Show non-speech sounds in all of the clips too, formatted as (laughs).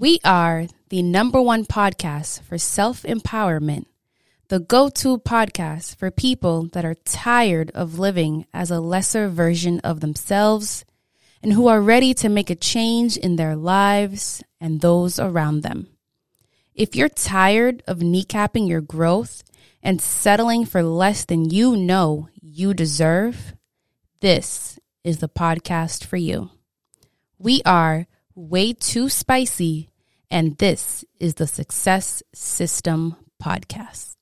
We are the number one podcast for self empowerment, the go to podcast for people that are tired of living as a lesser version of themselves and who are ready to make a change in their lives and those around them. If you're tired of kneecapping your growth and settling for less than you know you deserve, this is the podcast for you. We are way too spicy, and this is the Success System Podcast.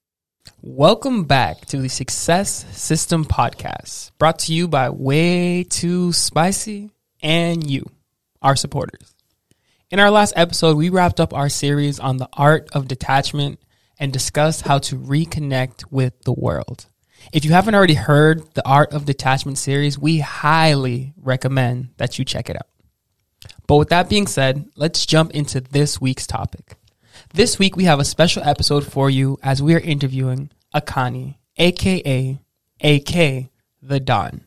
Welcome back to the Success System Podcast, brought to you by Way Too Spicy and you, our supporters. In our last episode, we wrapped up our series on the art of detachment and discussed how to reconnect with the world. If you haven't already heard the Art of Detachment series, we highly recommend that you check it out. But with that being said, let's jump into this week's topic. This week we have a special episode for you as we are interviewing Akani, aka AK the Don.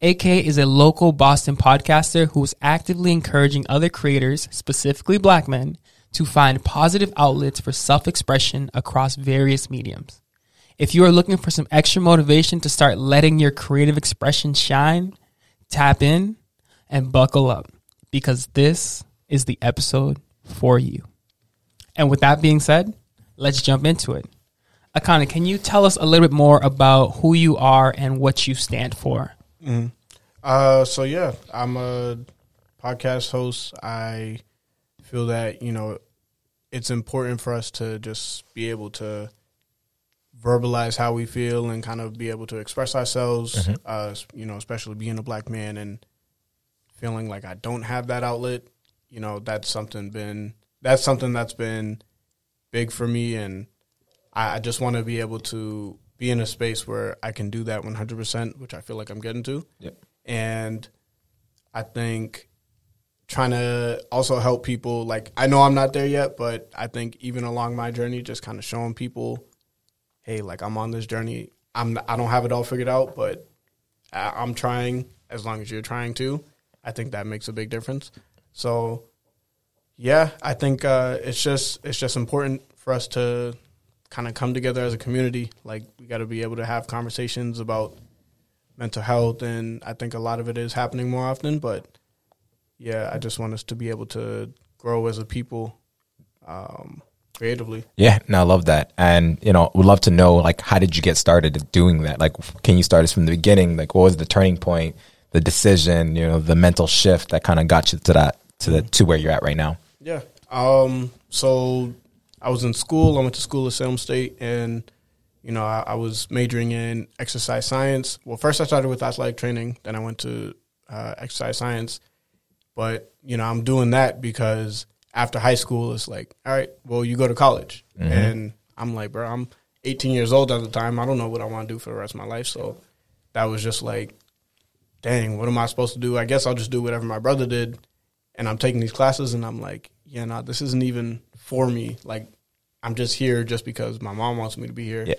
AK is a local Boston podcaster who is actively encouraging other creators, specifically black men, to find positive outlets for self expression across various mediums. If you are looking for some extra motivation to start letting your creative expression shine, tap in and buckle up because this is the episode for you. And with that being said, let's jump into it. Akani, can you tell us a little bit more about who you are and what you stand for? Mm-hmm. Uh, so yeah, I'm a podcast host. I feel that you know it's important for us to just be able to verbalize how we feel and kind of be able to express ourselves. Mm-hmm. Uh, you know, especially being a black man and feeling like I don't have that outlet. You know, that's something been that's something that's been big for me, and I, I just want to be able to be in a space where I can do that 100%, which I feel like I'm getting to. Yep. And I think trying to also help people like I know I'm not there yet, but I think even along my journey just kind of showing people hey, like I'm on this journey. I'm I don't have it all figured out, but I, am trying. As long as you're trying to, I think that makes a big difference. So, yeah, I think uh, it's just it's just important for us to kind of come together as a community. Like we got to be able to have conversations about mental health, and I think a lot of it is happening more often. But yeah, I just want us to be able to grow as a people. Um, creatively. Yeah, no, I love that. And, you know, would love to know, like, how did you get started doing that? Like, can you start us from the beginning? Like, what was the turning point, the decision, you know, the mental shift that kind of got you to that, to the, to where you're at right now? Yeah. Um, so I was in school. I went to school at Salem State and, you know, I, I was majoring in exercise science. Well, first I started with athletic training, then I went to uh, exercise science. But, you know, I'm doing that because after high school, it's like, all right, well, you go to college. Mm-hmm. And I'm like, bro, I'm 18 years old at the time. I don't know what I want to do for the rest of my life. So that was just like, dang, what am I supposed to do? I guess I'll just do whatever my brother did. And I'm taking these classes and I'm like, yeah, no, this isn't even for me. Like, I'm just here just because my mom wants me to be here. Yeah.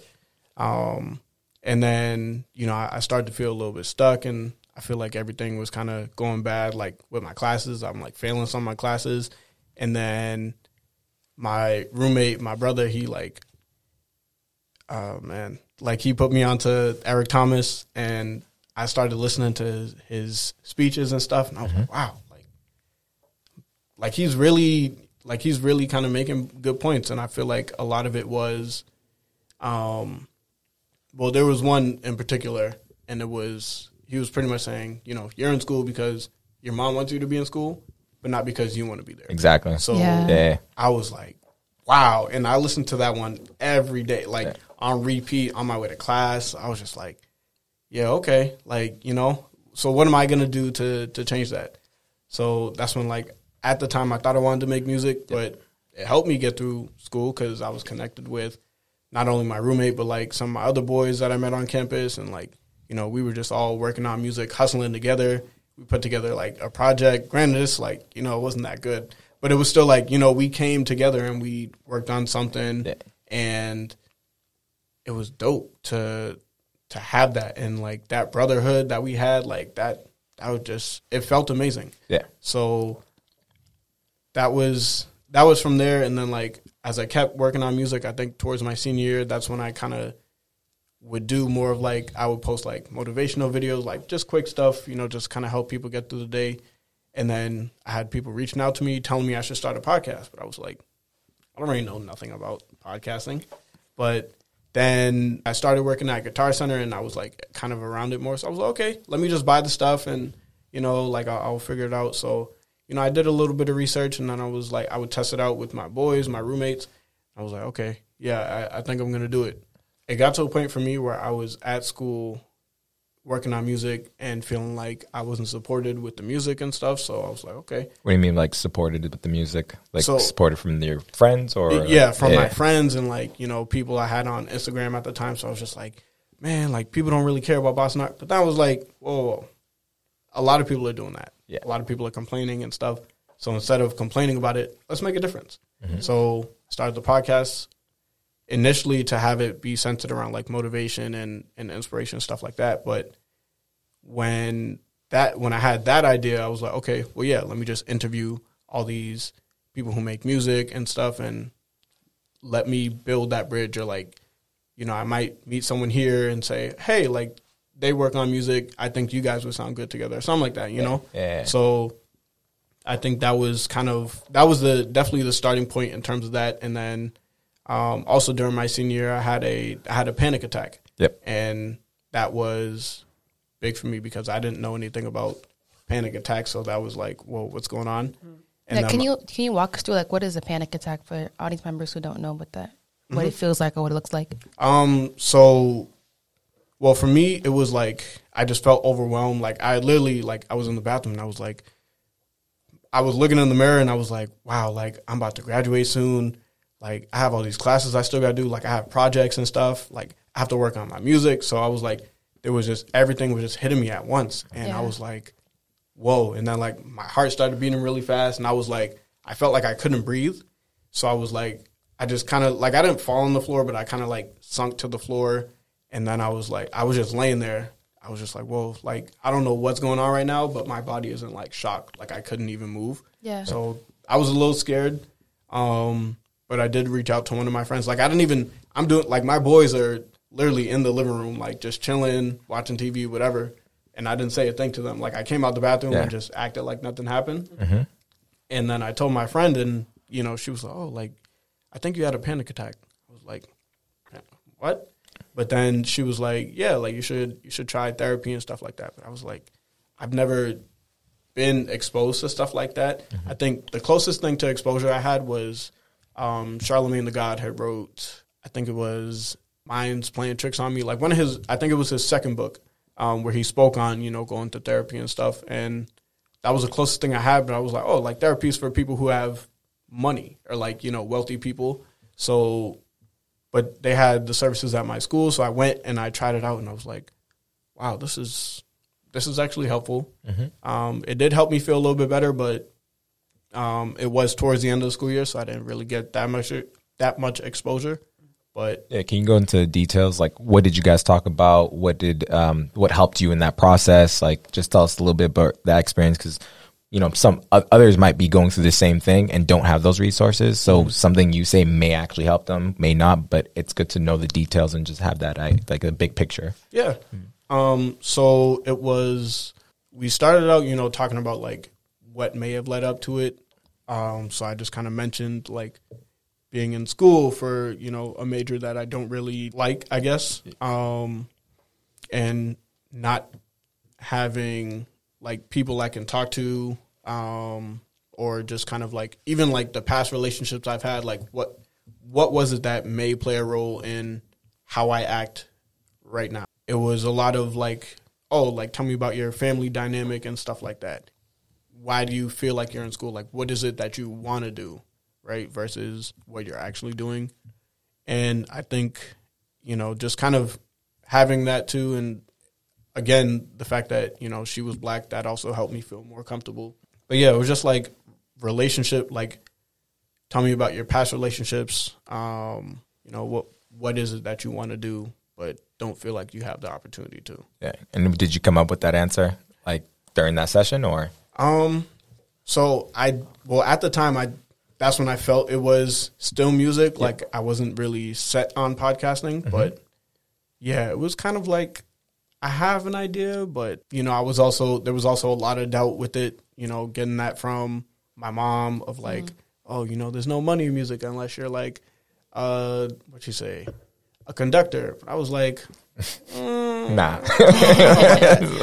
Um, and then, you know, I, I started to feel a little bit stuck and I feel like everything was kind of going bad, like with my classes. I'm like failing some of my classes and then my roommate, my brother, he like, oh man, like he put me onto Eric Thomas, and I started listening to his, speeches and stuff, and I was mm-hmm. like, wow, like, like he's really, like he's really kind of making good points, and I feel like a lot of it was, um, well, there was one in particular, and it was he was pretty much saying, you know, you're in school because your mom wants you to be in school, but not because you want to be there. Exactly. So yeah. I was like, wow. And I listened to that one every day, like yeah. on repeat on my way to class. I was just like, yeah, okay. Like, you know, so what am I going to do to, to change that? So that's when, like, at the time I thought I wanted to make music, but it helped me get through school because I was connected with not only my roommate, but like some of my other boys that I met on campus. And like, you know, we were just all working on music, hustling together we put together like a project. Granted, it's like you know it wasn't that good, but it was still like you know we came together and we worked on something, yeah. and it was dope to to have that and like that brotherhood that we had. Like that, that was just it felt amazing. Yeah. So that was that was from there. And then like as I kept working on music, I think towards my senior year, that's when I kind of would do more of like I would post like motivational videos, like just quick stuff, you know, just kind of help people get through the day. And then I had people reaching out to me telling me I should start a podcast, but I was like, I don't really know nothing about podcasting. But then I started working at Guitar Center, and I was like kind of around it more. So I was like, okay, let me just buy the stuff, and you know, like I'll, I'll figure it out. So you know, I did a little bit of research, and then I was like, I would test it out with my boys, my roommates. I was like, okay, yeah, I, I think I'm gonna do it. It got to a point for me where I was at school working on music and feeling like I wasn't supported with the music and stuff. So I was like, okay, What do you mean, like supported with the music? Like So- supported from your friends or yeah, from my friends and like you know people I had on Instagram at the time. So I was just like, man, like people don't really care about Boston art. But that was like, whoa, whoa. a lot of people are doing that. Yeah. a lot of people are complaining and stuff. So instead of complaining about it, let's make a difference. Mm-hmm. So I started the podcast initially to have it be centered around like motivation and, and inspiration stuff like that. But when that when I had that idea, I was like, okay, well yeah, let me just interview all these people who make music and stuff and let me build that bridge or like, you know, I might meet someone here and say, Hey, like they work on music, I think you guys would sound good together, something like that, you know? Yeah. So I think that was kind of that was the definitely the starting point in terms of that. And then um, also during my senior year, I had a I had a panic attack. Yep. And that was big for me because I didn't know anything about panic attacks. So that was like, well, what's going on? And Yeah, can you can you walk us through like what is a panic attack for audience members who don't know what that what it feels like or what it looks like? Um. So, well, for me, it was like I just felt overwhelmed. Like I literally, like I was in the bathroom and I was like, I was looking in the mirror and I was like, wow, like I'm about to graduate soon. Like I have all these classes I still got to do. Like I have projects and stuff. Like I have to work on my music. So I was like, there was just everything was just hitting me at once, and I was like, whoa. And then like my heart started beating really fast, and I was like, I felt like I couldn't breathe. So I was like, I just kind of like I didn't fall on the floor, but I kind of like sunk to the floor, and then I was like, I was just laying there. I was just like, whoa, like I don't know what's going on right now, but my body isn't like shocked, like I couldn't even move. Yeah. So I was a little scared, um, but I did reach out to one of my friends. Like I didn't even. I'm doing like my boys are literally in the living room, like just chilling, watching TV, whatever. And I didn't say a thing to them. Like I came out the bathroom Yeah. and just acted like nothing happened. Mm-hmm. And then I told my friend, and you know, she was like, "Oh, like, I think you had a panic attack." I was like, "What?" But then she was like, "Yeah, like you should you should try therapy and stuff like that." But I was like, "I've never been exposed to stuff like that." Mm-hmm. I think the closest thing to exposure I had was um, Charlamagne the God had wrote. I think it was Minds Playing Tricks on Me. Like one of his, I think it was his second book, um, where he spoke on you know going to therapy and stuff and that was the closest thing I had. But I was like, oh, like therapy is for people who have money or like you know wealthy people. So, but they had the services at my school, so I went and I tried it out, and I was like, wow, this is this is actually helpful. Um, it did help me feel a little bit better, but um, it was towards the end of the school year, so I didn't really get that much that much exposure. But Yeah, can you go into details? Like, what did you guys talk about? What did um, what helped you in that process? Like, just tell us a little bit about that experience because you know some others might be going through the same thing and don't have those resources. So something you say may actually help them, may not. But it's good to know the details and just have that like a big picture. Yeah. Um, so it was, we started out, you know, talking about like what may have led up to it. Um, so I just kind of mentioned like being in school for, you know, a major that I don't really like, I guess. Um, and not having like people I can talk to, um, or just kind of like even like the past relationships I've had, like what what was it that may play a role in how I act right now? It was a lot of like, oh, like tell me about your family dynamic and stuff like that. Why do you feel like you're in school? Like what is it that you want to do, right? Versus what you're actually doing. And I think, you know, just kind of having that too and again, the fact that, you know, she was black, that also helped me feel more comfortable. But yeah, it was just like relationship, like tell me about your past relationships. Um, you know, what what is it that you want to do, but don't feel like you have the opportunity to. Yeah. And did you come up with that answer like during that session or? Um, so I well at the time I that's when I felt it was still music. Like I wasn't really set on podcasting, but yeah, it was kind of like I have an idea, but you know, I was also there was also a lot of doubt with it. You know, getting that from my mom of like, oh, you know, there's no money in music unless you're like, uh, what you say, a conductor. I was like, Nah. (laughs)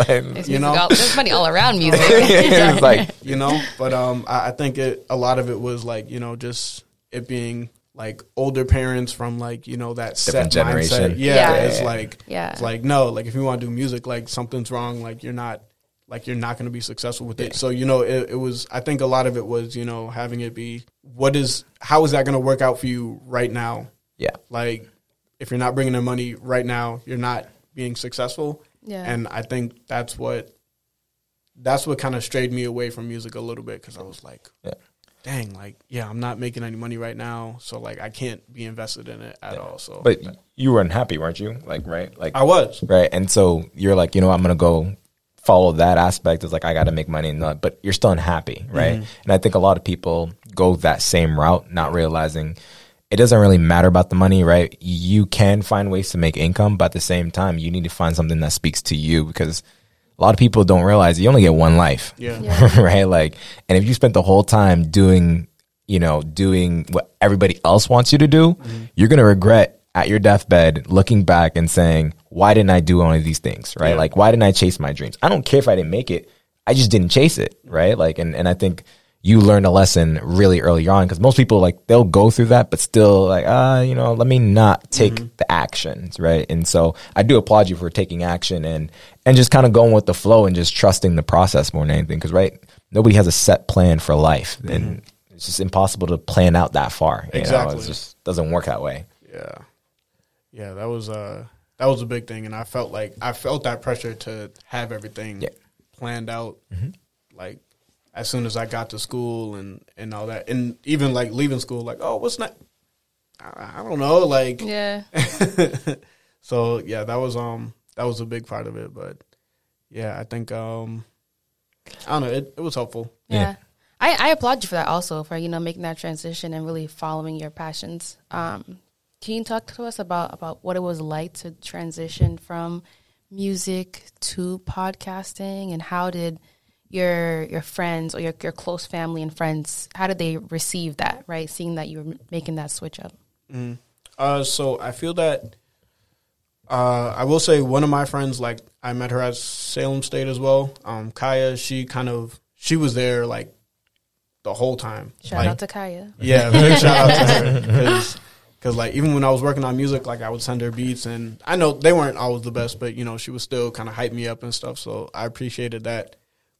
There's You know? all- there's money all around (laughs) music. it's like (laughs) you know but um I, I think it a lot of it was like you know just it being like older parents from like you know that set generation. mindset. yeah, Yeah. it's like Yeah. it's like no like if you want to do music like something's wrong like you're not like you're not going to be successful with it so you know it, it was i think a lot of it was you know having it be what is how is that going to work out for you right now yeah. like if you're not bringing in money right now you're not being successful Yeah. and i think that's what that's what kind of strayed me away from music a little bit because i was like Yeah. dang like yeah i'm not making any money right now so like i can't be invested in it at all so But you were unhappy, weren't you? Like right? Like i was right? And so you're like, you know, I'm gonna go follow that aspect. Is like I got to make money, and not, but you're still unhappy, right? Mm-hmm. And I think a lot of people go that same route, not realizing it doesn't really matter about the money, right? You can find ways to make income, but at the same time, you need to find something that speaks to you because a lot of people don't realize you only get one life, yeah, Yeah. (laughs) right? Like, and if you spent the whole time doing, you know, doing what everybody else wants you to do, mm-hmm. you're gonna regret at your deathbed looking back and saying, "Why didn't I do any of these things?" Right? Yeah. Like, why didn't I chase my dreams? I don't care if I didn't make it. I just didn't chase it, right? Like, and and I think you learn a lesson really early on because most people like they'll go through that, but still like, ah, you know, let me not take the actions, right? And so I do applaud you for taking action and and just kind of going with the flow and just trusting the process more than anything. Because right, nobody has a set plan for life, and it's just impossible to plan out that far. You know? Exactly. it just doesn't work that way. yeah yeah that was uh that was a big thing and i felt like i felt that pressure to have everything Yeah. planned out like as soon as i got to school and and all that and even like leaving school like oh what's not I, I don't know like yeah. (laughs) so yeah, that was um that was a big part of it. But yeah, I think um I don't know, it, it was helpful. Yeah. Yeah. I, I applaud you for that also for you know making that transition and really following your passions. Um, can you talk to us about about what it was like to transition from music to podcasting and how did your your friends or your your close family and friends how did they receive that right seeing that you were making that switch up Uh so I feel that uh I will say one of my friends like I met her at Salem State as well. Um Kaya, she kind of she was there like the whole time. shout Like, out to Kaya Yeah, (laughs) big shout out to her (laughs) because because like even when I was working on music, like I would send her beats, and I know they weren't always the best, but you know she was still kind of hype me up and stuff. So I appreciated that.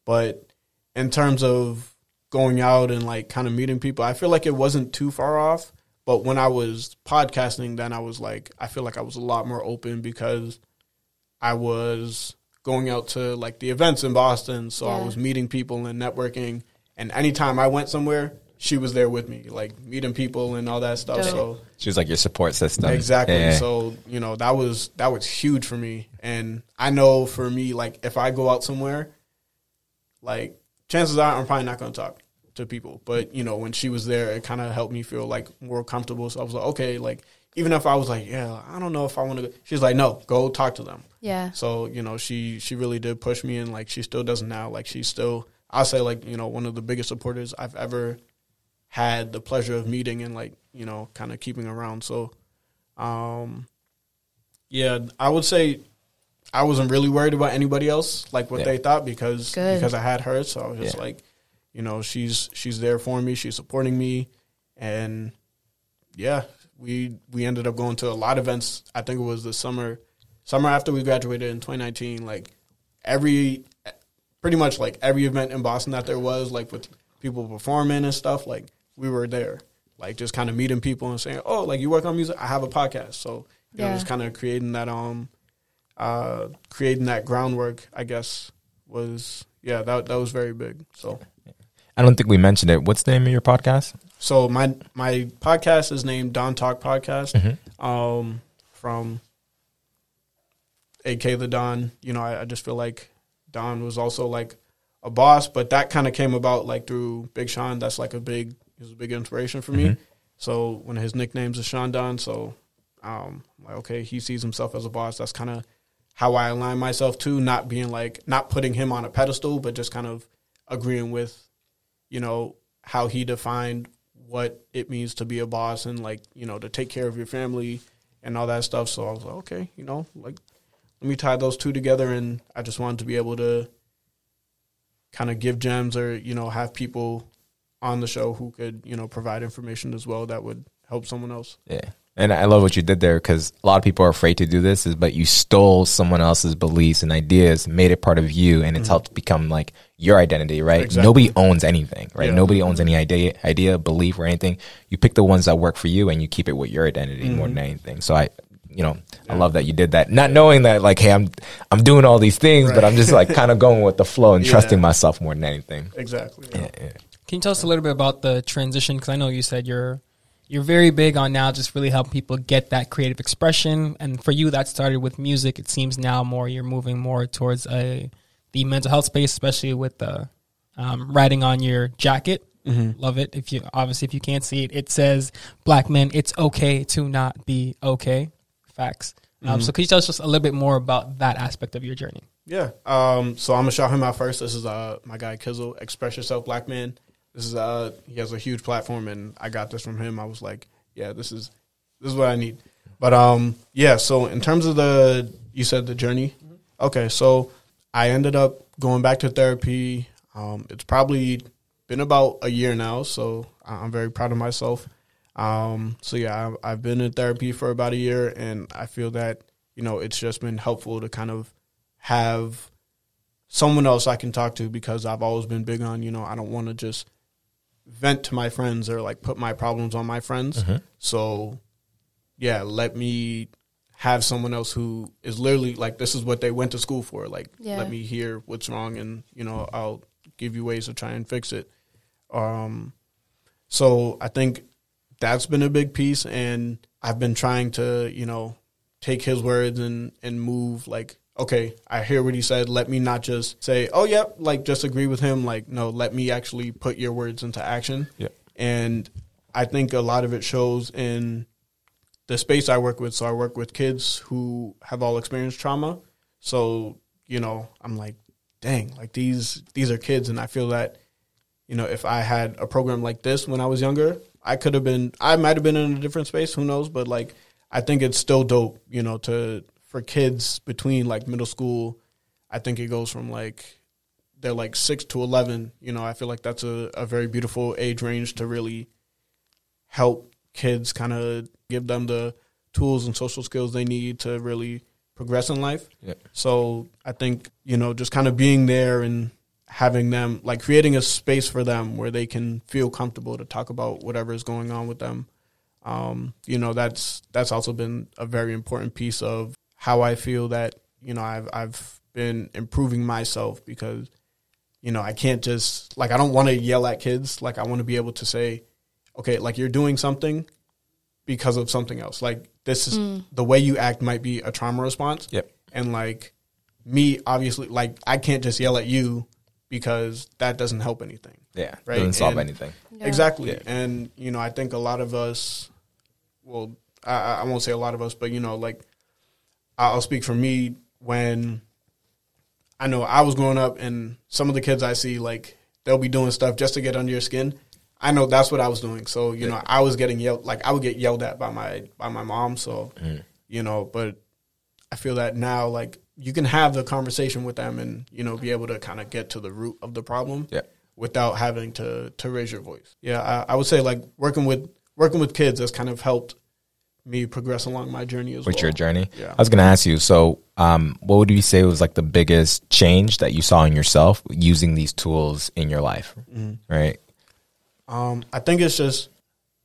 But in terms of going out and like kind of meeting people, I feel like it wasn't too far off. But when I was podcasting, then I was like, I feel like I was a lot more open because I was going out to like the events in Boston, so I was meeting people and networking. And anytime I went somewhere, she was there with me, like meeting people and all that stuff. Dope. So She was like your support system. exactly. Yeah. So you know that was that was huge for me, and I know for me, like if I go out somewhere, like chances are I'm probably not going to talk to people. But you know when she was there, it kind of helped me feel like more comfortable. So I was like, okay, like even if I was like, yeah, I don't know if I want to. She's like, no, go talk to them. yeah So you know, she she really did push me, and like she still doesn't now. Like she's still, I'll say, like you know, one of the biggest supporters I've ever had the pleasure of meeting and like you know, kind of keeping around. So, um, yeah, I would say I wasn't really worried about anybody else, like what Yeah. they thought, because Good. because I had her. So I was just Yeah. like, you know, she's she's there for me, she's supporting me, and yeah, we we ended up going to a lot of events. I think it was the summer summer after we graduated in 2019. Like every pretty much like every event in Boston that there was, like with people performing and stuff, like we were there. Like just kind of meeting people and saying, "Oh, like you work on music? I have a podcast." So you know, just kind of creating that um, uh, creating that groundwork. I guess was yeah that that was very big. So I don't think we mentioned it. What's the name of your podcast? so my my podcast is named Don Talk Podcast. Mm-hmm. Um, from AK the Don. You know, I, I just feel like Don was also like a boss, but that kind of came about like through Big Sean. That's like a big, he was a big inspiration for me. So one of his nicknames is Sean Don. So um, like okay, he sees himself as a boss. That's kind of how I align myself to, not being like not putting him on a pedestal, but just kind of agreeing with, you know, how he defined what it means to be a boss and like you know to take care of your family and all that stuff. So I was like, okay, you know, like let me tie those two together, and I just wanted to be able to kind of give gems or you know have people on the show who could you know provide information as well that would help someone else. Yeah. And I love what you did there because a lot of people are afraid to do this, is but you stole someone else's beliefs and ideas, made it part of you, and it's mm-hmm. helped become like your identity, right? Exactly. Nobody owns anything, right? Yeah. Nobody owns any idea, idea, belief, or anything. You pick the ones that work for you, and you keep it with your identity more mm-hmm. than anything. So I, you know, I love that you did that, not knowing that like, hey, I'm I'm doing all these things, but I'm just like kind of (laughs) going with the flow and Yeah. trusting myself more than anything. Exactly. Yeah, yeah. Can you tell us a little bit about the transition? Because I know you said you're you're very big on now just really helping people get that creative expression, and for you that started with music. It seems now more you're moving more towards a the mental health space, especially with the um, writing on your jacket. Love it. If you obviously if you can't see it, it says "Black men, it's okay to not be okay." Facts. Um, so could you tell us just a little bit more about that aspect of your journey? Yeah. Um, so I'm gonna shout him out first. This is uh my guy Kizzle, Express Yourself Black Man. This is uh he has a huge platform and I got this from him. I was like, yeah, this is this is what I need. But um yeah, so in terms of the you said the journey. Okay, so I ended up going back to therapy. Um it's probably been about a year now, so I- I'm very proud of myself. Um so yeah, I've, I've been in therapy for about a year and I feel that, you know, it's just been helpful to kind of have someone else I can talk to because I've always been big on, you know, I don't want to just vent to my friends or like put my problems on my friends. So, yeah, let me have someone else who is literally like, this is what they went to school for. Like, Yeah. let me hear what's wrong and, you know, I'll give you ways to try and fix it. Um, so I think that's been a big piece. And I've been trying to, you know, take his words and, and move like, okay, I hear what he said. Let me not just say, oh, yep, like just agree with him. Like, no, let me actually put your words into action. Yeah. And I think a lot of it shows in the space I work with. So I work with kids who have all experienced trauma. So, you know, I'm like, dang, like these these are kids and I feel that, you know, if I had a program like this when I was younger, I could have been I might have been in a different space, who knows, but like I think it's still dope, you know, to for kids between like middle school, I think it goes from like they're like six to eleven. You know, I feel like that's a, a very beautiful age range to really help kids kind of give them the tools and social skills they need to really progress in life. Yeah. So I think, you know, just kind of being there and having them like creating a space for them where they can feel comfortable to talk about whatever is going on with them. Um, you know, that's that's also been a very important piece of how I feel that, you know, I've I've been improving myself because, you know, I can't just like I don't want to yell at kids. Like I want to be able to say, okay, like you're doing something because of something else. Like this is mm. the way you act might be a trauma response. Yep. And like me, obviously, like I can't just yell at you because that doesn't help anything. Yeah. Right. Doesn't solve And- anything. Yeah. Exactly. Yeah. And, you know, I think a lot of us, well, I, I I won't say a lot of us, but, you know, like I'll speak for me when I know I was growing up and some of the kids I see, like, they'll be doing stuff just to get under your skin. I know that's what I was doing. So, you know, I was getting yelled, like, I would get yelled at by my, by my mom. So, mm-hmm. you know, but I feel that now, like, you can have the conversation with them and, you know, be able to kind of get to the root of the problem Yeah. without having to to raise your voice. Yeah, I, I would say like working with working with kids has kind of helped me progress along my journey as with well. your journey. Yeah. I was going to ask you. So, um, what would you say was like the biggest change that you saw in yourself using these tools in your life? Mm-hmm. Right. Um, I think it's just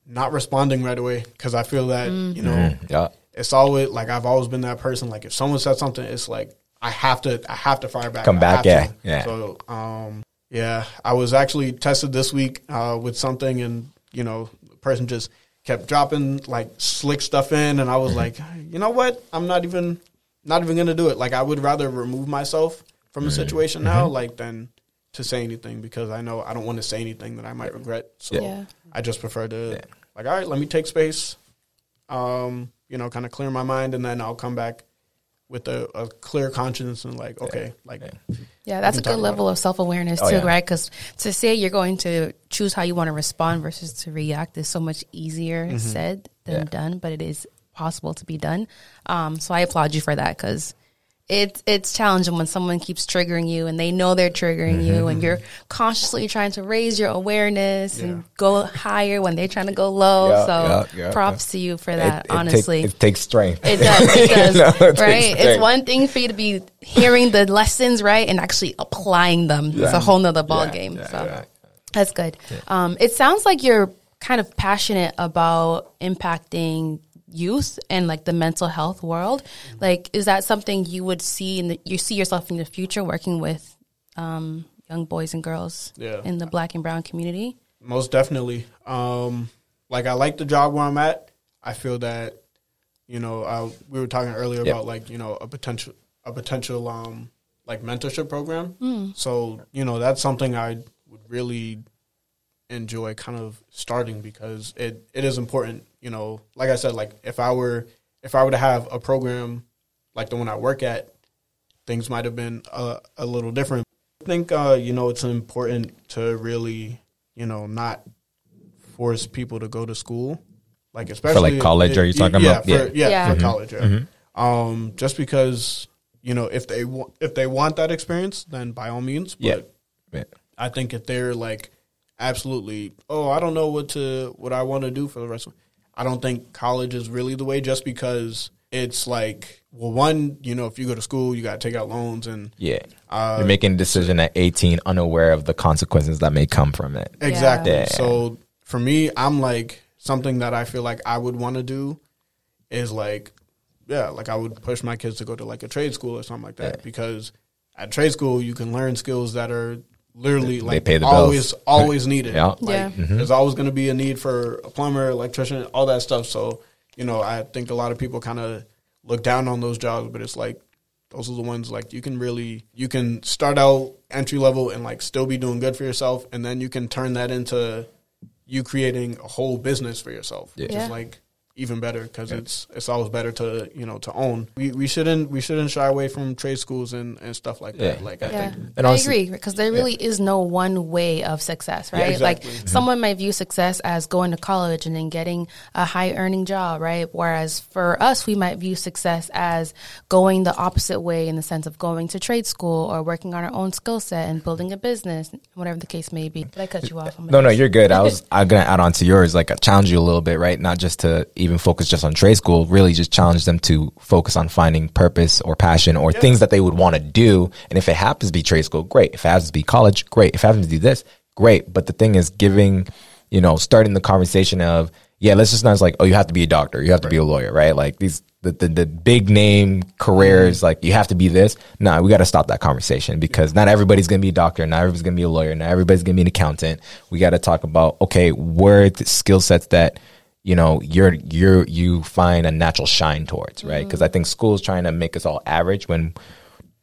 not responding right away because I feel that you know Mm, yeah. it's always like I've always been that person. Like if someone said something, it's like I have to I have to fire back. Come back, have yeah, to. yeah. So um, yeah, I was actually tested this week uh, with something, and you know, the person just kept dropping like slick stuff in, and I Mm-hmm. was like, you know what? I'm not even not even gonna do it. Like I would rather remove myself from Mm-hmm. a situation now, like than to say anything because I know I don't want to say anything that I might regret. So Yeah. I just prefer to Yeah. like, all right, let me take space, um, you know, kind of clear my mind, and then I'll come back with a, a clear conscience and like, okay, like, Yeah, that's a good talk level of self awareness Oh, too, yeah. right? Because to say you're going to choose how you want to respond versus to react is so much easier said than Yeah. done, but it is possible to be done. Um, so I applaud you for that because it's it's challenging when someone keeps triggering you and they know they're triggering you, and you're consciously trying to raise your awareness Yeah. and go higher when they're trying to go low. Yeah, so yeah, props to you for that. It- it take- honestly, it takes strength. it (laughs) does. It does. Know, it right? It's one thing for you to be hearing the lessons, right, and actually applying them. It's a whole nother ball game. so that's good. Um, it sounds like you're kind of passionate about impacting youth and like the mental health world. Like, is that something you would see in the, you see yourself in the future working with um, young boys and girls Yeah. in the black and brown community? Most definitely. Um, like I like the job where I'm at. I feel that, you know, uh, we were talking earlier Yep. about like you know a potential a potential um like mentorship program. So you know that's something I would really enjoy kind of starting because it, it is important. You know, like I said, like if I were if I were to have a program like the one I work at, things might have been a, a little different. I think uh, you know it's important to really you know not force people to go to school, like especially for like college, are you talking yeah, about? For, Yeah. yeah, Yeah. for college. Yeah. Um, just because you know if they wa- if they want that experience, then by all means. But Yeah. Yeah. I think if they're like absolutely, oh, I don't know what to what I want to do for the rest of. I don't think college is really the way, just because it's like, well, one, you know, if you go to school, you got to take out loans, and Yeah. Uh, You're making a decision at 18, unaware of the consequences that may come from it. exactly. Yeah. So for me, I'm like something that I feel like I would want to do is like, yeah, like I would push my kids to go to like a trade school or something like that Yeah. because at trade school you can learn skills that are literally like they pay the always bills. always needed. (laughs) Yeah. Like Yeah. there's always going to be a need for a plumber, electrician, all that stuff. So you know, I think a lot of people kind of look down on those jobs, but it's like those are the ones like you can really you can start out entry level and like still be doing good for yourself, and then you can turn that into you creating a whole business for yourself, which Yeah. is like even better because it's it's always better to you know to own. We we shouldn't we shouldn't shy away from trade schools and, and stuff like that. Yeah. Like I think And I honestly- agree because there really is no one way of success, right? exactly. Like someone might view success as going to college and then getting a high earning job, right? Whereas for us, we might view success as going the opposite way in the sense of going to trade school or working on our own skill set and building a business, whatever the case may be. Did I cut you off? No, no, you're good. I (laughs) was I'm gonna add on to yours, like I challenge you a little bit, right? Not just to even focus just on trade school, really just challenge them to focus on finding purpose or passion or things that they would want to do. And if it happens to be trade school, great. If it happens to be college, great. If it happens to do this, great. But the thing is giving, you know, starting the conversation of, yeah, let's just not like, oh, you have to be a doctor, you have to be a lawyer, right? Like these the, the, the big name careers, mm-hmm. like you have to be this. No, we got to stop that conversation because not everybody's going to be a doctor. Not everybody's going to be a lawyer. Not everybody's going to be an accountant. We got to talk about, okay, where are the skill sets that, you know, you're, you're, you find a natural shine towards, right? Because I think school's trying to make us all average when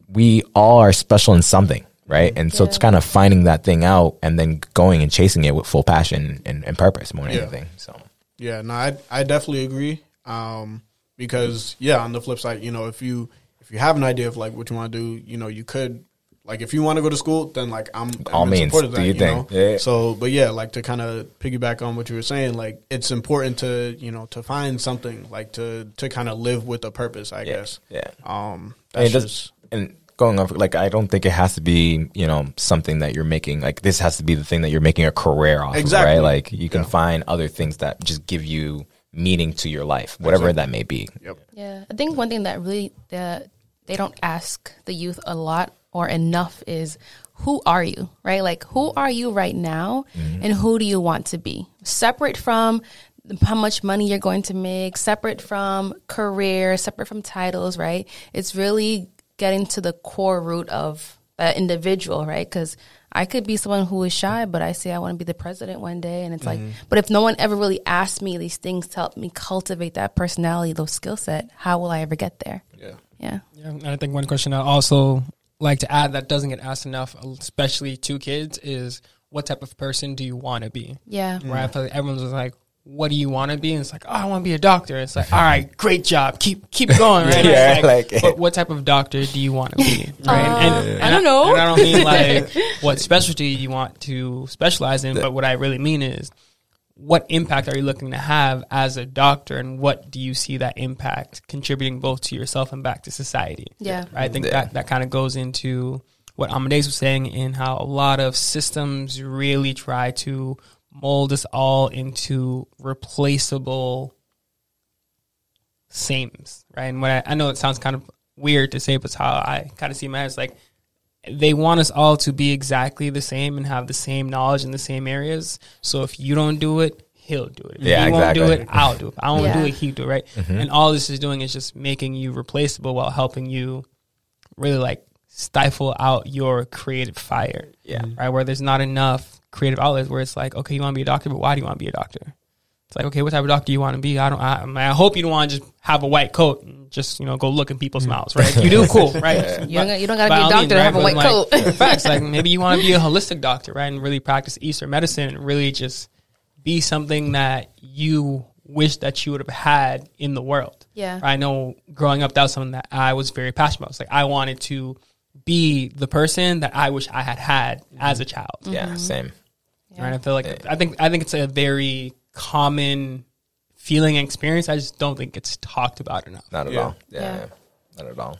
we all are special in something. Right. And so it's kind of finding that thing out and then going and chasing it with full passion and, and purpose more than Yeah. anything. So, Yeah, no, I I definitely agree. Um, because yeah, on the flip side, you know, if you if you have an idea of like what you want to do, you know, you could like if you want to go to school, then like I'm, I'm All in means, support of do that, your you thing. know? Yeah. So, but yeah, like to kind of piggyback on what you were saying, like it's important to you know to find something like to to kind of live with a purpose. I Yeah, guess. yeah. Um, And, that's it does- just and going off, like I don't think it has to be, you know, something that you're making. Like this has to be the thing that you're making a career off Exactly. of, right? Like you can Yeah. find other things that just give you meaning to your life, whatever that may be. yep. Yeah, I think one thing that really that they don't ask the youth a lot or enough is who are you, right? Like who are you right now mm-hmm. and who do you want to be? Separate from how much money you're going to make, separate from career, separate from titles, right? It's really getting to the core root of that individual, right? Because I could be someone who is shy, but I say I want to be the president one day, and it's like, mm-hmm. but if no one ever really asked me these things to help me cultivate that personality, those skill set, how will I ever get there? Yeah. Yeah, Yeah, and I think one question I also like to add that doesn't get asked enough, especially to kids, is what type of person do you want to be? Yeah. Where I feel like everyone's just like, what do you want to be? And it's like, oh, I want to be a doctor. It's like, all right, great job, keep keep going, right? (laughs) Yeah, like, like- but what type of doctor do you want to be? (laughs) Right? Uh, and, I don't know. And I don't mean (laughs) like what specialty you want to specialize in, but what I really mean is what impact are you looking to have as a doctor, and what do you see that impact contributing both to yourself and back to society? Yeah. I think Yeah. that that kind of goes into what Amadeus was saying in how a lot of systems really try to mold us all into replaceable sames, right? And what I, I know it sounds kind of weird to say, but it's how I kind of see my it's like they want us all to be exactly the same and have the same knowledge in the same areas. So if you don't do it, he'll do it. If Yeah, he won't do it, I'll do it. If I won't Yeah. do it, he'll do it, right? Mm-hmm. And all this is doing is just making you replaceable while helping you really like stifle out your creative fire. Yeah. Right. Where there's not enough creative outlets where it's like, okay, you want to be a doctor, but why do you want to be a doctor? It's like, okay, what type of doctor do you want to be? I don't. I, I, mean, I hope you don't want to just have a white coat and just you know go look in people's mm. mouths, right? If you do, cool, (laughs) right? You don't, you don't gotta be a doctor means, to have a white But, coat. like, (laughs) facts, like maybe you want to be a holistic doctor, right? And really practice Eastern medicine and really just be something that you wish that you would have had in the world. Yeah. I know growing up, that was something that I was very passionate about. It's like I wanted to be the person that I wish I had had as a child. Yeah, same. Right. I feel like I think I think it's a very common feeling and experience. I just don't think it's talked about enough. Not at Yeah. all. Yeah, Yeah. yeah. not at all.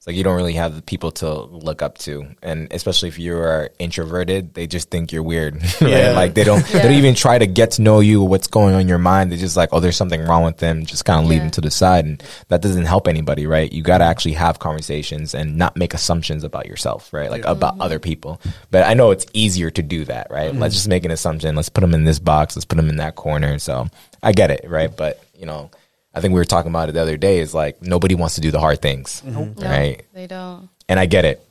It's like you don't really have the people to look up to, and especially if you are introverted, they just think you're weird. (laughs) right? Yeah. Like they don't, they don't even try to get to know you, what's going on in your mind. They're just like, oh, there's something wrong with them. Just kind of leave Yeah. them to the side, and that doesn't help anybody, right? You got to actually have conversations and not make assumptions about yourself, right? Like about other people. But I know it's easier to do that, right? Let's mm-hmm. just make an assumption. Let's put them in this box. Let's put them in that corner. So I get it, right? But you know. I think we were talking about it the other day. Is like nobody wants to do the hard things, mm-hmm. No, right? they don't. And I get it.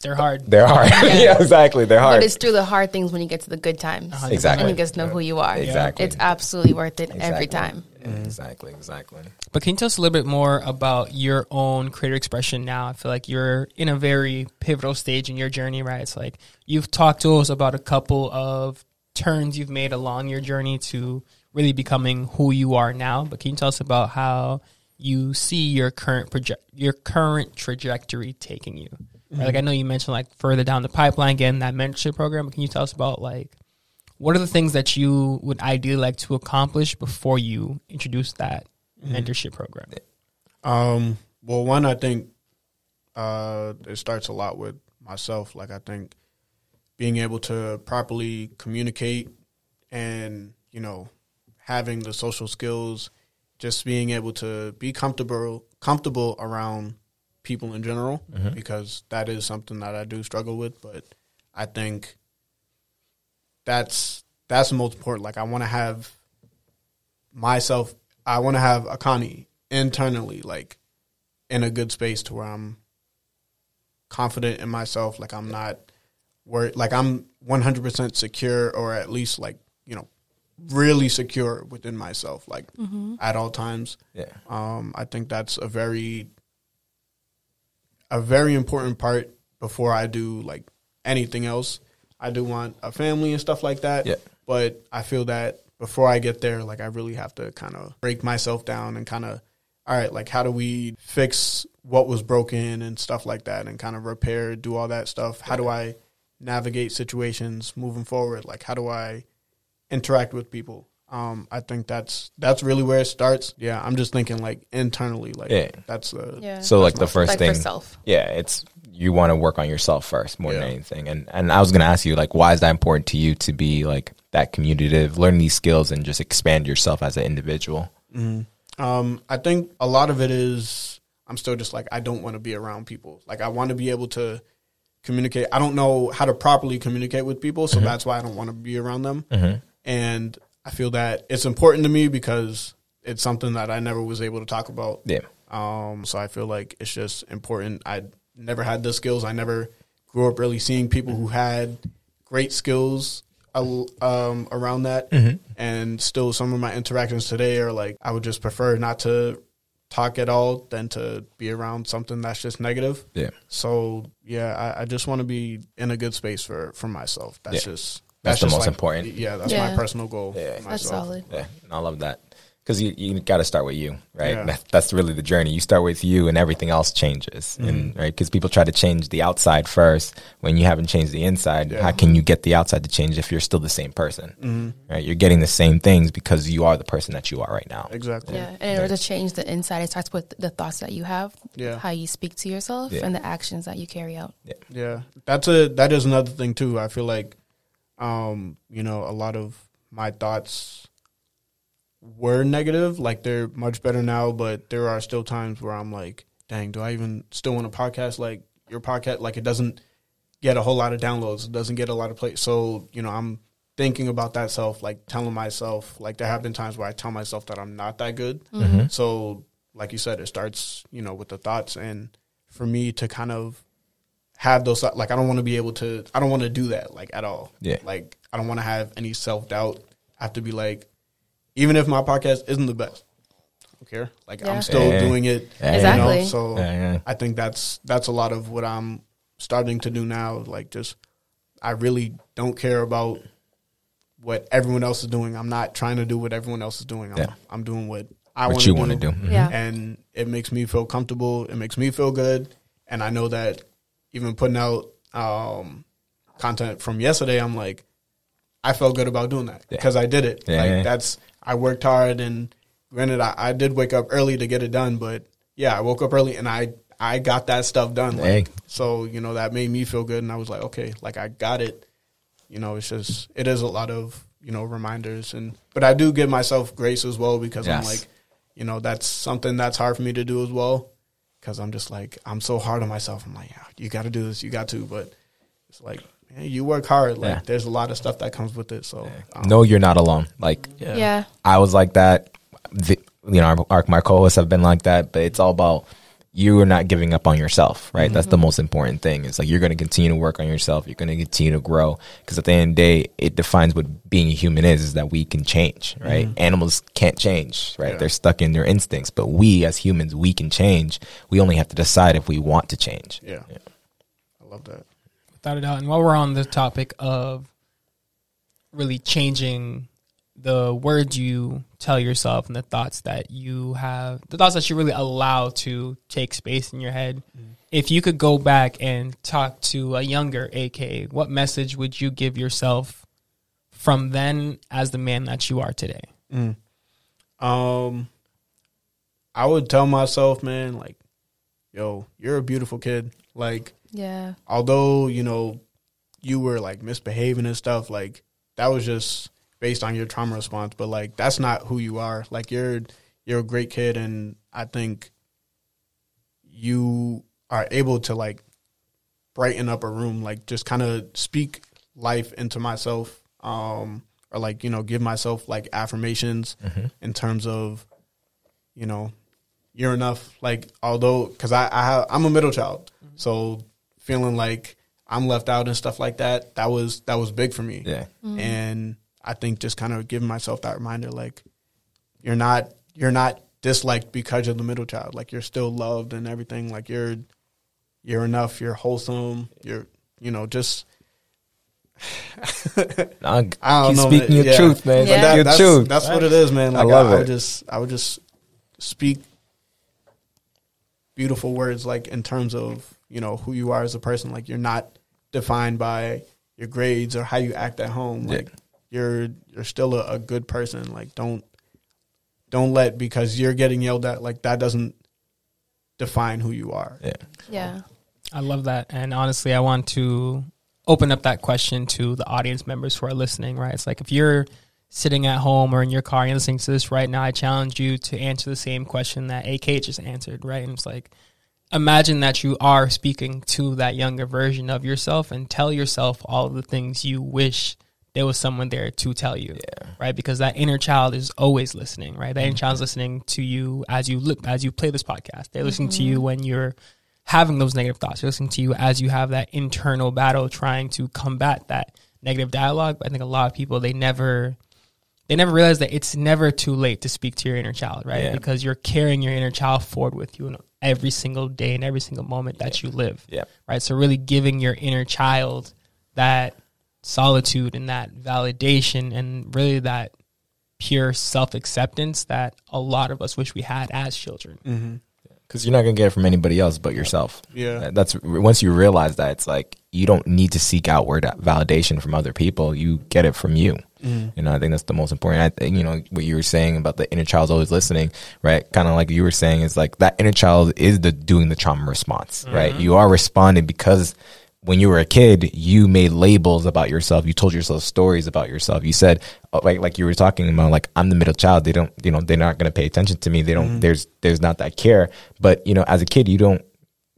They're hard. They're hard. (laughs) (laughs) yeah, exactly. They're hard. But it's through the hard things when you get to the good times. Exactly. And you get to know who you are. Exactly. It's absolutely worth it every Exactly. time. Yeah, Exactly. Exactly. But can you tell us a little bit more about your own creative expression now? I feel like you're in a very pivotal stage in your journey, right? It's like you've talked to us about a couple of turns you've made along your journey to really becoming who you are now. But can you tell us about how you see your current project, your current trajectory taking you? Right? Like I know you mentioned like further down the pipeline, getting that mentorship program. But can you tell us about like what are the things that you would ideally like to accomplish before you introduce that mentorship program? Um, well, one, I think uh, it starts a lot with myself. Like, I think being able to properly communicate and, you know, having the social skills, just being able to be comfortable comfortable around people in general, mm-hmm. because that is something that I do struggle with. But I think that's that's the most important. Like, I want to have myself. I want to have Akani internally, like in a good space to where I'm confident in myself. Like I'm not worried. Like I'm 100 percent secure, or at least like you know, really secure within myself. Like at all times. Yeah. Um, I think that's a very a very important part before I do like anything else. I do want a family and stuff like that. Yeah. But I feel that before I get there, like I really have to kind of break myself down and kind of, all right, like how do we fix what was broken and stuff like that and kind of repair, do all that stuff. How do I navigate situations moving forward? Like how do I interact with people? Um, I think that's that's really where it starts. Yeah, I'm just thinking like internally, like Yeah. that's uh, Yeah. So like the first like thing, self. yeah, it's you want to work on yourself first more than anything. And and I was gonna ask you like, why is that important to you to be like that communicative, learn these skills, and just expand yourself as an individual? Um, I think a lot of it is I'm still just like I don't want to be around people. Like I want to be able to communicate. I don't know how to properly communicate with people, so that's why I don't want to be around them. And I feel that it's important to me because it's something that I never was able to talk about. Yeah. Um, so I feel like it's just important. I never had the skills. I never grew up really seeing people who had great skills um, around that. And still, some of my interactions today are like I would just prefer not to talk at all than to be around something that's just negative. Yeah. So yeah, I, I just want to be in a good space for for myself. That's Yeah. just That's the just most important. Yeah, that's Yeah. my personal goal. Yeah. That's solid. Yeah, and I love that because you you got to start with you, right? Yeah. That, that's really the journey. You start with you, and everything else changes, mm-hmm. and right because people try to change the outside first when you haven't changed the inside. Yeah. How can you get the outside to change if you're still the same person? Mm-hmm. Right? You're getting the same things because you are the person that you are right now. Exactly. Yeah, and in order to change the inside, it starts with the thoughts that you have, Yeah. how you speak to yourself, Yeah. and the actions that you carry out. Yeah, that's a that is another thing too. I feel like, um, you know, a lot of my thoughts were negative. Like they're much better now, but there are still times where I'm like, dang, do I even still want a podcast like your podcast? Like it doesn't get a whole lot of downloads. It doesn't get a lot of play. So you know, I'm thinking about that self, like telling myself, like there have been times where I tell myself that I'm not that good. So, like you said, it starts, you know, with the thoughts, and for me to kind of have those, like, I don't want to be able to, I don't want to do that, like, at all. Yeah. Like, I don't want to have any self doubt. I have to be like, even if my podcast isn't the best, I don't care. Like, Yeah. I'm still Yeah. doing it. Yeah. Exactly. You know? So, Yeah, yeah. I think that's that's a lot of what I'm starting to do now. Like, just I really don't care about what everyone else is doing. I'm not trying to do what everyone else is doing. I'm, Yeah. I'm doing what I What want you to want to do. do? Mhm. Yeah. And it makes me feel comfortable. It makes me feel good. And I know that even putting out um, content from yesterday, I'm like, I felt good about doing that Yeah. because I did it. Yeah, like that's I worked hard and granted I, I did wake up early to get it done, but yeah, I woke up early and I I got that stuff done. Like, so you know that made me feel good, and I was like, okay, like I got it. You know, it's just it is a lot of you know reminders, and but I do give myself grace as well because I'm like, you know, that's something that's hard for me to do as well because I'm just like I'm so hard on myself. I'm like, yeah, you got to do this, you got to, but it's like man, you work hard. Like Yeah. there's a lot of stuff that comes with it. So um, No, you're not alone. Like Yeah. I was like that. The, you know, our, our my co-hosts have been like that, but it's all about you are not giving up on yourself, right? That's the mm-hmm. most important thing. It's like you're going to continue to work on yourself. You're going to continue to grow because at the end of the day, it defines what being a human is: is that we can change, right? Mm-hmm. Animals can't change, right? Yeah. They're stuck in their instincts, but we as humans, we can change. We only have to decide if we want to change. yeah. I love that. without a doubt. And while we're on the topic of really changing the words you tell yourself and the thoughts that you have, the thoughts that you really allow to take space in your head, if you could go back and talk to a younger AK, what message would you give yourself from then as the man that you are today? Um, I would tell myself, man, like, yo, you're a beautiful kid. Like, Yeah. although you know you were like misbehaving and stuff, like that was just based on your trauma response. But like, that's not who you are. Like, you're you're a great kid, and I think you are able to like brighten up a room, like just kind of speak life into myself, um, or like you know give myself like affirmations mm-hmm. in terms of, you know, you're enough. Like although because I, I have, I'm a middle child, mm-hmm. so feeling like I'm left out and stuff like that, that was that was big for me. Yeah. Mm-hmm. And I think just kind of giving myself that reminder, like you're not you're not disliked because you're the middle child. Like you're still loved and everything. Like you're you're enough. You're wholesome. You're you know just (laughs) I, I don't keep know, speaking man. your Yeah. truth, man. Yeah. That, your that's, truth. that's what it is, man. I love I, it. would just I would just speak beautiful words like in terms of, you know, who you are as a person. Like you're not defined by your grades or how you act at home. Yeah. Like you're you're still a, a good person. Like don't don't let because you're getting yelled at, like that doesn't define who you are. yeah. Yeah. I love that. And honestly, I want to open up that question to the audience members who are listening, right? It's like if you're sitting at home or in your car and you're listening to this right now, I challenge you to answer the same question that AK just answered, right? And it's like, imagine that you are speaking to that younger version of yourself and tell yourself all of the things you wish there was someone there to tell you, yeah. right? Because that inner child is always listening, right? That inner mm-hmm. child is listening to you as you look, as you play this podcast. They're listening to you mm-hmm. when you're having those negative thoughts. They're listening to you as you have that internal battle trying to combat that negative dialogue. But I think a lot of people they never they never realize that it's never too late to speak to your inner child, right? Yeah. Because you're carrying your inner child forward with you in every single day and every single moment that you live, Yeah. right? So really giving your inner child that solitude and that validation and really that pure self acceptance that a lot of us wish we had as children. Mm-hmm. because you're not gonna get it from anybody else but yourself. Yeah. Uh, that's once you realize that it's like you don't need to seek outward uh, validation from other people. You get it from you. Mm-hmm. You know, I think that's the most important. I think you know what you were saying about the inner child's always listening, right? Kind of like you were saying is like that inner child is the doing the trauma response, mm-hmm. right? You are responding because when you were a kid, you made labels about yourself. You told yourself stories about yourself. You said, uh, like, like you were talking about, like, I'm the middle child. They don't, you know, they're not going to pay attention to me. They don't, there's, there's not that care. But, you know, as a kid, you don't,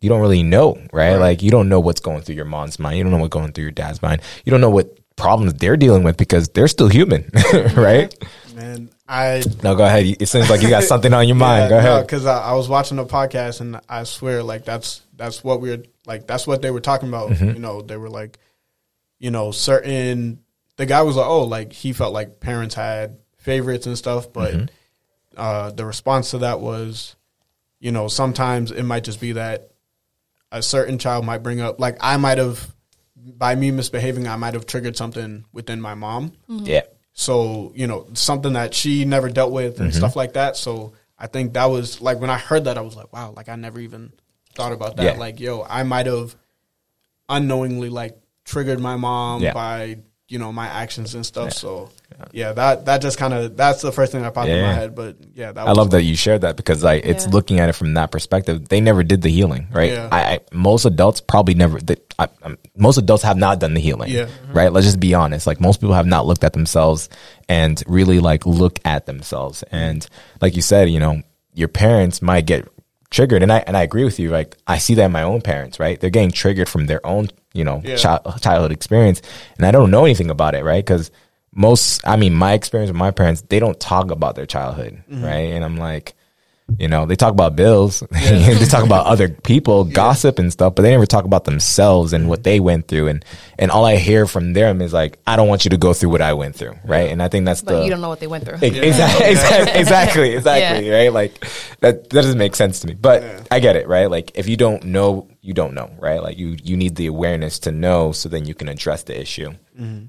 you don't really know, right? Like, you don't know what's going through your mom's mind. You don't know what's going through your dad's mind. You don't know what problems they're dealing with because they're still human, (laughs) right? Man, I No, go ahead. It seems like you got something on your (laughs) mind. Go ahead. Because I, I was watching a podcast and I swear, like that's that's what we are like. That's what they were talking about. Mm-hmm. You know, they were like, you know, certain. The guy was like, oh, like he felt like parents had favorites and stuff, but Mm-hmm. uh, the response to that was, you know, sometimes it might just be that a certain child might bring up, like I might have, by me misbehaving, I might have triggered something within my mom. Yeah. So, you know, something that she never dealt with and stuff like that. So I think that was like when I heard that, I was like, wow, like I never even thought about that. Yeah. Like, yo, I might have unknowingly like triggered my mom Yeah. by, you know, my actions and stuff. So yeah, that that just kind of that's the first thing that popped in my head. But yeah, that was. I was love that you shared that because like it's Yeah. looking at it from that perspective. They never did the healing, right? Yeah. I, I most adults probably never. They, I, um, most adults have not done the healing, Yeah. right? Let's just be honest. Like most people have not looked at themselves and really like look at themselves. And like you said, you know, your parents might get triggered, and I and I agree with you. Like I see that in my own parents, right? They're getting triggered from their own, you know, Yeah. child, childhood experience, and I don't know anything about it, right? Because most, I mean, my experience with my parents, they don't talk about their childhood, mm-hmm. right? And I'm like, you know, they talk about bills, (laughs) they talk about (laughs) other people, gossip and stuff, but they never talk about themselves and what they mm-hmm. went through. And and all I hear from them is like, I don't want you to go through what I went through, right? And I think that's But the you don't know what they went through. Ex- (laughs) Exactly, exactly, exactly, exactly, right? Like that that doesn't make sense to me. But I get it, right? Like if you don't know, you don't know, right? Like you you need the awareness to know so then you can address the issue. Mm-hmm.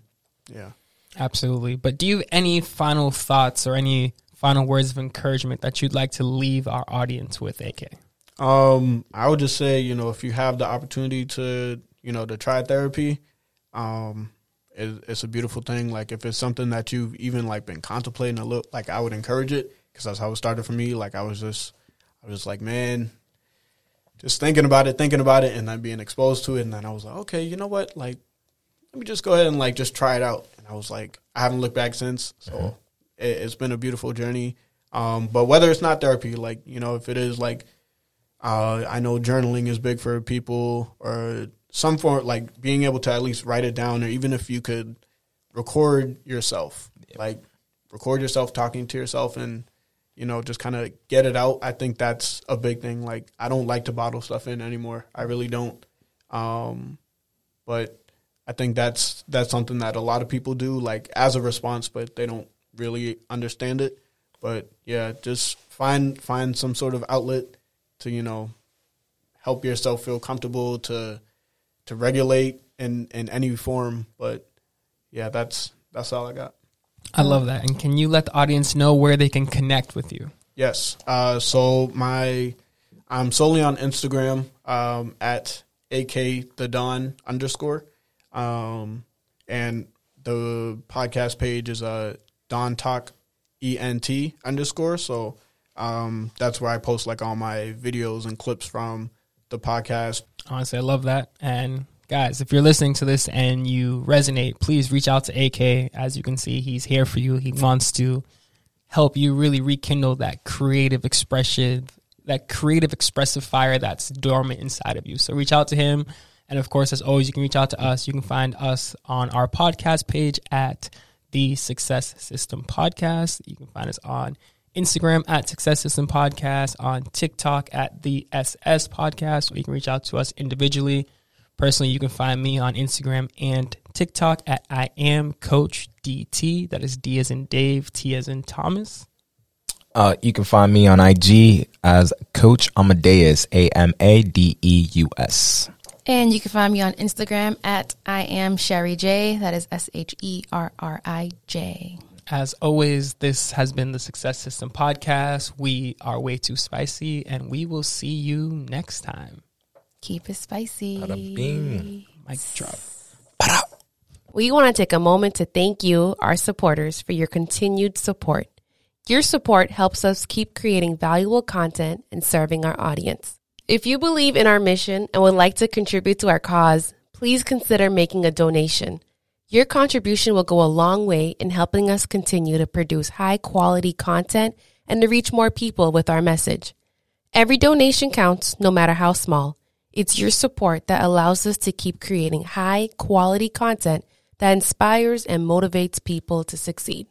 yeah. Absolutely. But do you have any final thoughts or any final words of encouragement that you'd like to leave our audience with, AK? Um, I would just say, you know, if you have the opportunity to, you know, to try therapy, um, it, it's a beautiful thing. Like if it's something that you've even like been contemplating a little, like I would encourage it because that's how it started for me. Like I was just, I was just like, man, just thinking about it, thinking about it, and then being exposed to it, and then I was like, okay, you know what, like, let me just go ahead and like just try it out. And I was like, I haven't looked back since, so it, it's been a beautiful journey. Um, but whether it's not therapy, like you know, if it is like uh, I know journaling is big for people, or some form like being able to at least write it down, or even if you could record yourself, like record yourself talking to yourself, and you know just kind of get it out. I think that's a big thing. Like I don't like to bottle stuff in anymore. I really don't. Um, but I think that's that's something that a lot of people do, like as a response, but they don't really understand it. But yeah, just find find some sort of outlet to you know help yourself feel comfortable to to regulate in in any form. But yeah, that's that's all I got. I love that. And can you let the audience know where they can connect with you? Yes. Uh, so my I'm solely on Instagram um, at ak the don underscore, um, and the podcast page is uh, Don Talk ent underscore. So um, that's where I post like all my videos and clips from the podcast. Honestly, I love that. And guys, if you're listening to this and you resonate, please reach out to AK. As you can see, he's here for you. He wants to help you really rekindle that creative expression, that creative expressive fire that's dormant inside of you. So reach out to him. And of course, as always, you can reach out to us. You can find us on our podcast page at the Success System Podcast. You can find us on Instagram at Success System Podcast, on TikTok at the SS Podcast, or you can reach out to us individually. Personally, you can find me on Instagram and TikTok at I am Coach DT. That is D as in Dave, T as in Thomas. Uh, you can find me on IG as Coach Amadeus, A M A D E U S. And you can find me on Instagram at I am Sherri J. That is S H E R R I J. As always, this has been the Success System Podcast. We are way too spicy, and we will see you next time. Keep it spicy. Bada bing. Mic drop. We want to take a moment to thank you, our supporters, for your continued support. Your support helps us keep creating valuable content and serving our audience. If you believe in our mission and would like to contribute to our cause, please consider making a donation. Your contribution will go a long way in helping us continue to produce high quality content and to reach more people with our message. Every donation counts, no matter how small. It's your support that allows us to keep creating high quality content that inspires and motivates people to succeed.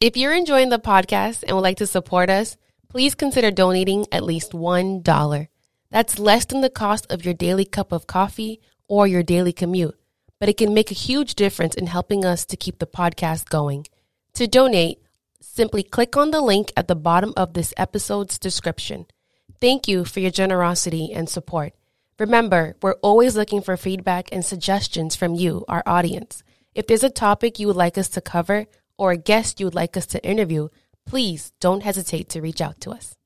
If you're enjoying the podcast and would like to support us, please consider donating at least $1. That's less than the cost of your daily cup of coffee or your daily commute, but it can make a huge difference in helping us to keep the podcast going. To donate, simply click on the link at the bottom of this episode's description. Thank you for your generosity and support. Remember, we're always looking for feedback and suggestions from you, our audience. If there's a topic you would like us to cover or a guest you would like us to interview, please don't hesitate to reach out to us.